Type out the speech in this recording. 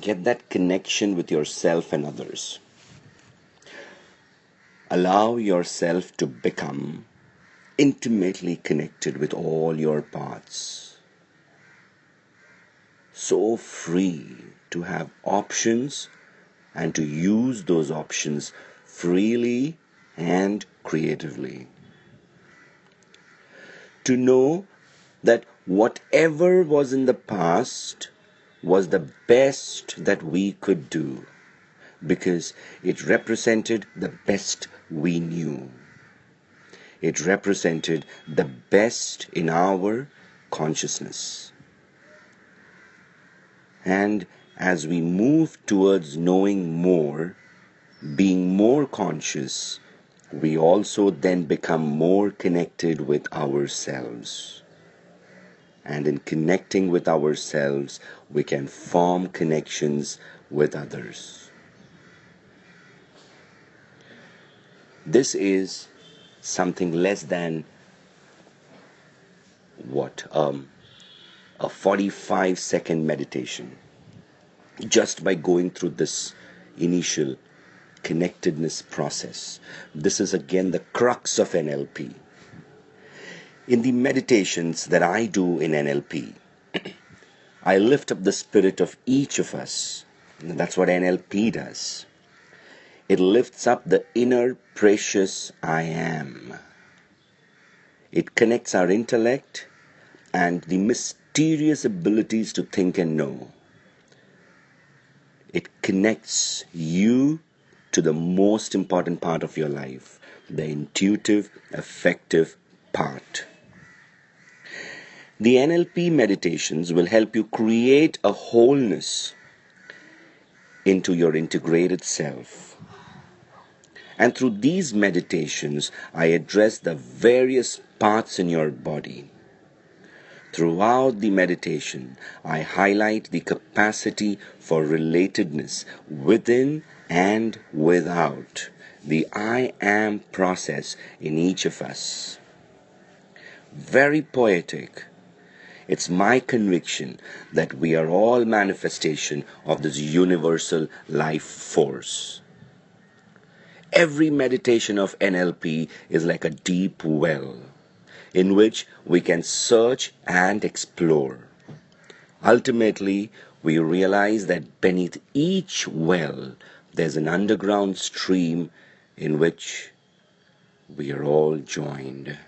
get that connection with yourself and others. Allow yourself to become intimately connected with all your parts. So free to have options and to use those options freely and creatively. To know that whatever was in the past was the best that we could do because it represented the best we knew. It represented the best in our consciousness. And as we move towards knowing more, being more conscious, we also then become more connected with ourselves. And in connecting with ourselves, we can form connections with others. This is something less than what um, a 45 second meditation. Just by going through this initial connectedness process. This is again the crux of NLP in the meditations that I do in NLP I lift up the spirit of each of us that's what NLP does it lifts up the inner precious I am. It connects our intellect and the mysterious abilities to think and know. It connects you to the most important part of your life, the intuitive, effective part. The NLP meditations will help you create a wholeness into your integrated self. And through these meditations, I address the various parts in your body. Throughout the meditation, I highlight the capacity for relatedness within and without the I am process in each of us. Very poetic. It's my conviction that we are all manifestation of this universal life force. Every meditation of NLP is like a deep well in which we can search and explore. Ultimately, we realize that beneath each well there's an underground stream in which we are all joined.